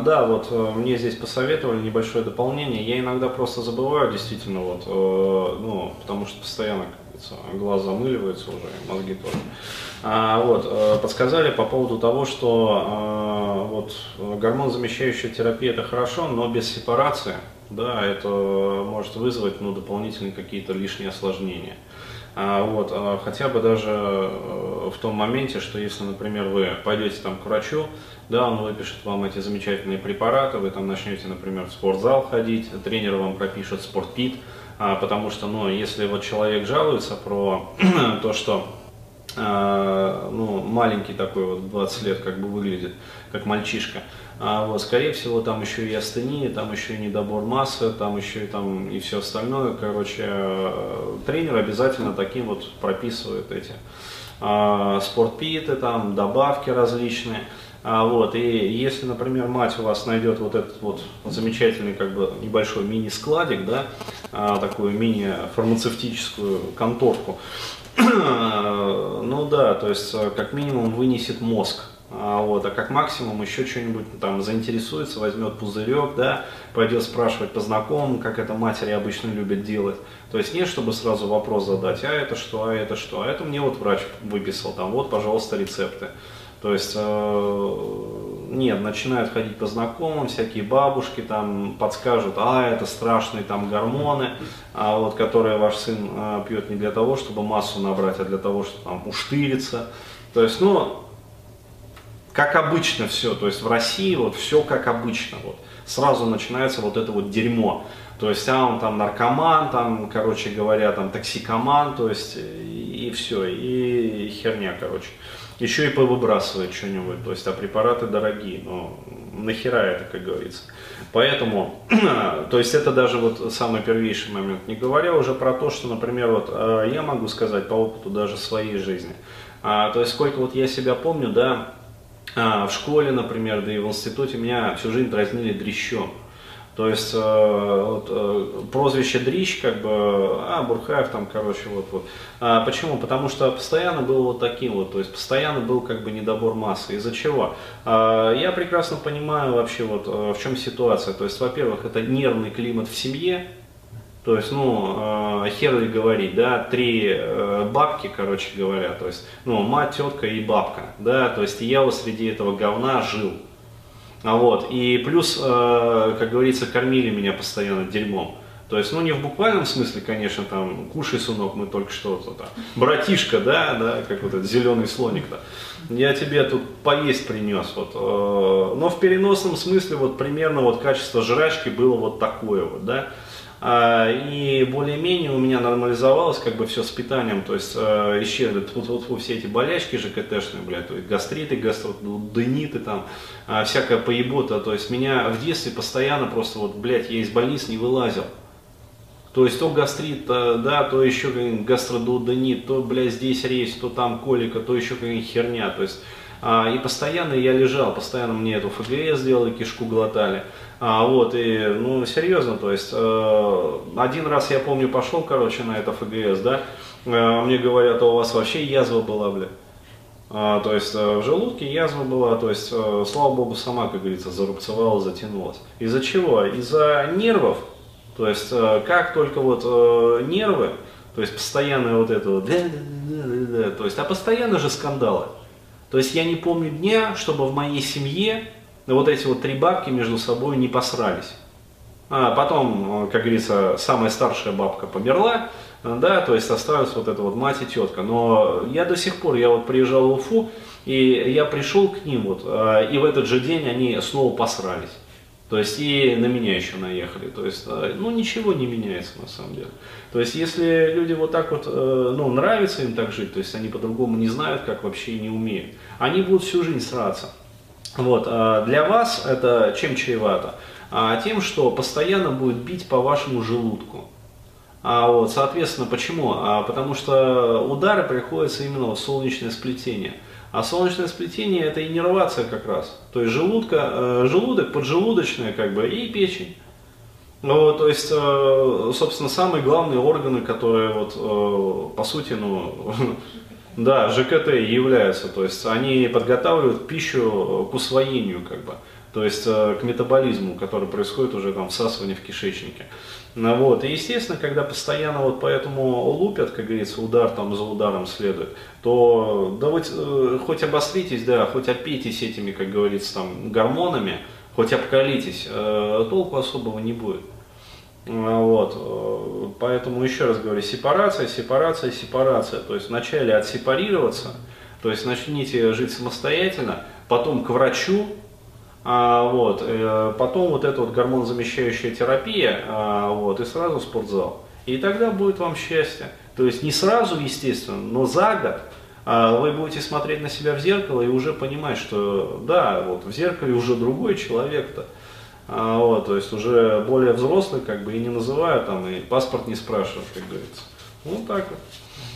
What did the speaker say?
да, вот э, мне здесь посоветовали небольшое дополнение. Я иногда просто забываю, действительно, вот, э, ну, потому что постоянно, говорится, глаз замыливается уже, мозги тоже. А, вот, э, подсказали по поводу того, что а, вот, гормон замещающая терапия это хорошо, но без сепарации, да, это может вызвать ну, дополнительные какие-то лишние осложнения. А, вот, а, хотя бы даже э, в том моменте, что если, например, вы пойдете там к врачу, да, он выпишет вам эти замечательные препараты, вы там начнете, например, в спортзал ходить, тренер вам пропишет спортпит, а, потому что, ну, если вот человек жалуется про то, что ну, маленький такой вот, 20 лет как бы выглядит, как мальчишка. А вот, скорее всего, там еще и астения, там еще и недобор массы, там еще и там и все остальное. Короче, э, тренер обязательно таким вот прописывает эти а, спортпиты, там добавки различные. А, вот, и если, например, мать у вас найдет вот этот вот замечательный как бы небольшой мини-складик, да, а, такую мини-фармацевтическую конторку, ну да, то есть э, как минимум вынесет мозг. А, вот, а как максимум еще что-нибудь там заинтересуется, возьмет пузырек, да, пойдет спрашивать по знакомым, как это матери обычно любят делать. То есть не чтобы сразу вопрос задать, а это что, а это что, а это мне вот врач выписал, там вот, пожалуйста, рецепты. То есть э, нет, начинают ходить по знакомым, всякие бабушки там подскажут, а это страшные там гормоны, а вот которые ваш сын а, пьет не для того, чтобы массу набрать, а для того, чтобы там уштыриться. То есть, ну, как обычно все, то есть в России вот все как обычно, вот сразу начинается вот это вот дерьмо. То есть, а он там наркоман, там, короче говоря, там токсикоман, то есть, и все, и херня, короче еще и повыбрасывает что-нибудь, то есть, а препараты дорогие, но нахера это, как говорится. Поэтому, то есть, это даже вот самый первейший момент, не говоря уже про то, что, например, вот э, я могу сказать по опыту даже своей жизни, а, то есть, сколько вот я себя помню, да, а, в школе, например, да и в институте меня всю жизнь дразнили дрещом. То есть э, вот, э, прозвище Дрищ, как бы, а, Бурхаев там, короче, вот, вот. А, почему? Потому что постоянно был вот таким вот, то есть постоянно был как бы недобор массы. Из-за чего? А, я прекрасно понимаю вообще вот э, в чем ситуация. То есть, во-первых, это нервный климат в семье, то есть, ну, э, хер ли говорить, да, три э, бабки, короче говоря, то есть, ну, мать, тетка и бабка, да, то есть я вот среди этого говна жил, а вот, и плюс, э, как говорится, кормили меня постоянно дерьмом. То есть, ну не в буквальном смысле, конечно, там, кушай, сынок, мы только что, то там, братишка, да, да, как вот этот зеленый слоник-то, я тебе тут поесть принес, вот, э, но в переносном смысле, вот, примерно, вот, качество жрачки было вот такое вот, да, и более-менее у меня нормализовалось как бы все с питанием, то есть э, исчезли все эти болячки ЖКТшные, блядь, то есть гастриты, гастродениты там, э, всякая поебота, то есть меня в детстве постоянно просто вот, блядь, я из больниц не вылазил. То есть то гастрит, да, то еще гастродудонит, то, блядь, здесь рейс, то там колика, то еще какая-нибудь херня. То есть а, и постоянно я лежал, постоянно мне эту ФГС сделали, кишку глотали. А, вот, и, ну, серьезно, то есть, э, один раз я помню, пошел, короче, на это ФГС, да, э, мне говорят, а у вас вообще язва была, бля. А, то есть э, в желудке язва была, то есть, слава богу, сама, как говорится, зарубцевала, затянулась. Из-за чего? Из-за нервов. То есть, как только вот нервы, то есть постоянное вот это вот, то есть, а постоянно же скандалы. То есть я не помню дня, чтобы в моей семье вот эти вот три бабки между собой не посрались. А потом, как говорится, самая старшая бабка померла, да, то есть осталась вот эта вот мать и тетка. Но я до сих пор, я вот приезжал в Уфу, и я пришел к ним вот, а, и в этот же день они снова посрались. То есть и на меня еще наехали. То есть, э, ну, ничего не меняется на самом деле. То есть, если люди вот так вот, э, ну, нравится им так жить, то есть они по-другому не знают, как вообще и не умеют, они будут всю жизнь сраться. Вот, а для вас это чем чревато? А тем, что постоянно будет бить по вашему желудку. А вот, соответственно, почему? А потому что удары приходятся именно в солнечное сплетение. А солнечное сплетение это иннервация как раз. То есть желудка, э, желудок, поджелудочная как бы и печень. Ну, то есть, э, собственно, самые главные органы, которые вот, э, по сути, ну, да, ЖКТ являются. То есть они подготавливают пищу к усвоению как бы. То есть э, к метаболизму, который происходит уже там всасывание в кишечнике. Ну, вот. И естественно, когда постоянно вот поэтому лупят, как говорится, удар там за ударом следует, то да вот, э, хоть обостритесь, да, хоть опейтесь этими, как говорится, там, гормонами, хоть обкалитесь, э, толку особого не будет. Вот. Поэтому еще раз говорю, сепарация, сепарация, сепарация. То есть вначале отсепарироваться, то есть начните жить самостоятельно, потом к врачу, а, вот, э, потом вот эта вот гормонозамещающая терапия, а, вот, и сразу спортзал. И тогда будет вам счастье. То есть не сразу, естественно, но за год а, вы будете смотреть на себя в зеркало и уже понимать, что да, вот в зеркале уже другой человек-то. Вот, то есть уже более взрослый, как бы, и не называют там, и паспорт не спрашивают, как говорится. Ну так вот.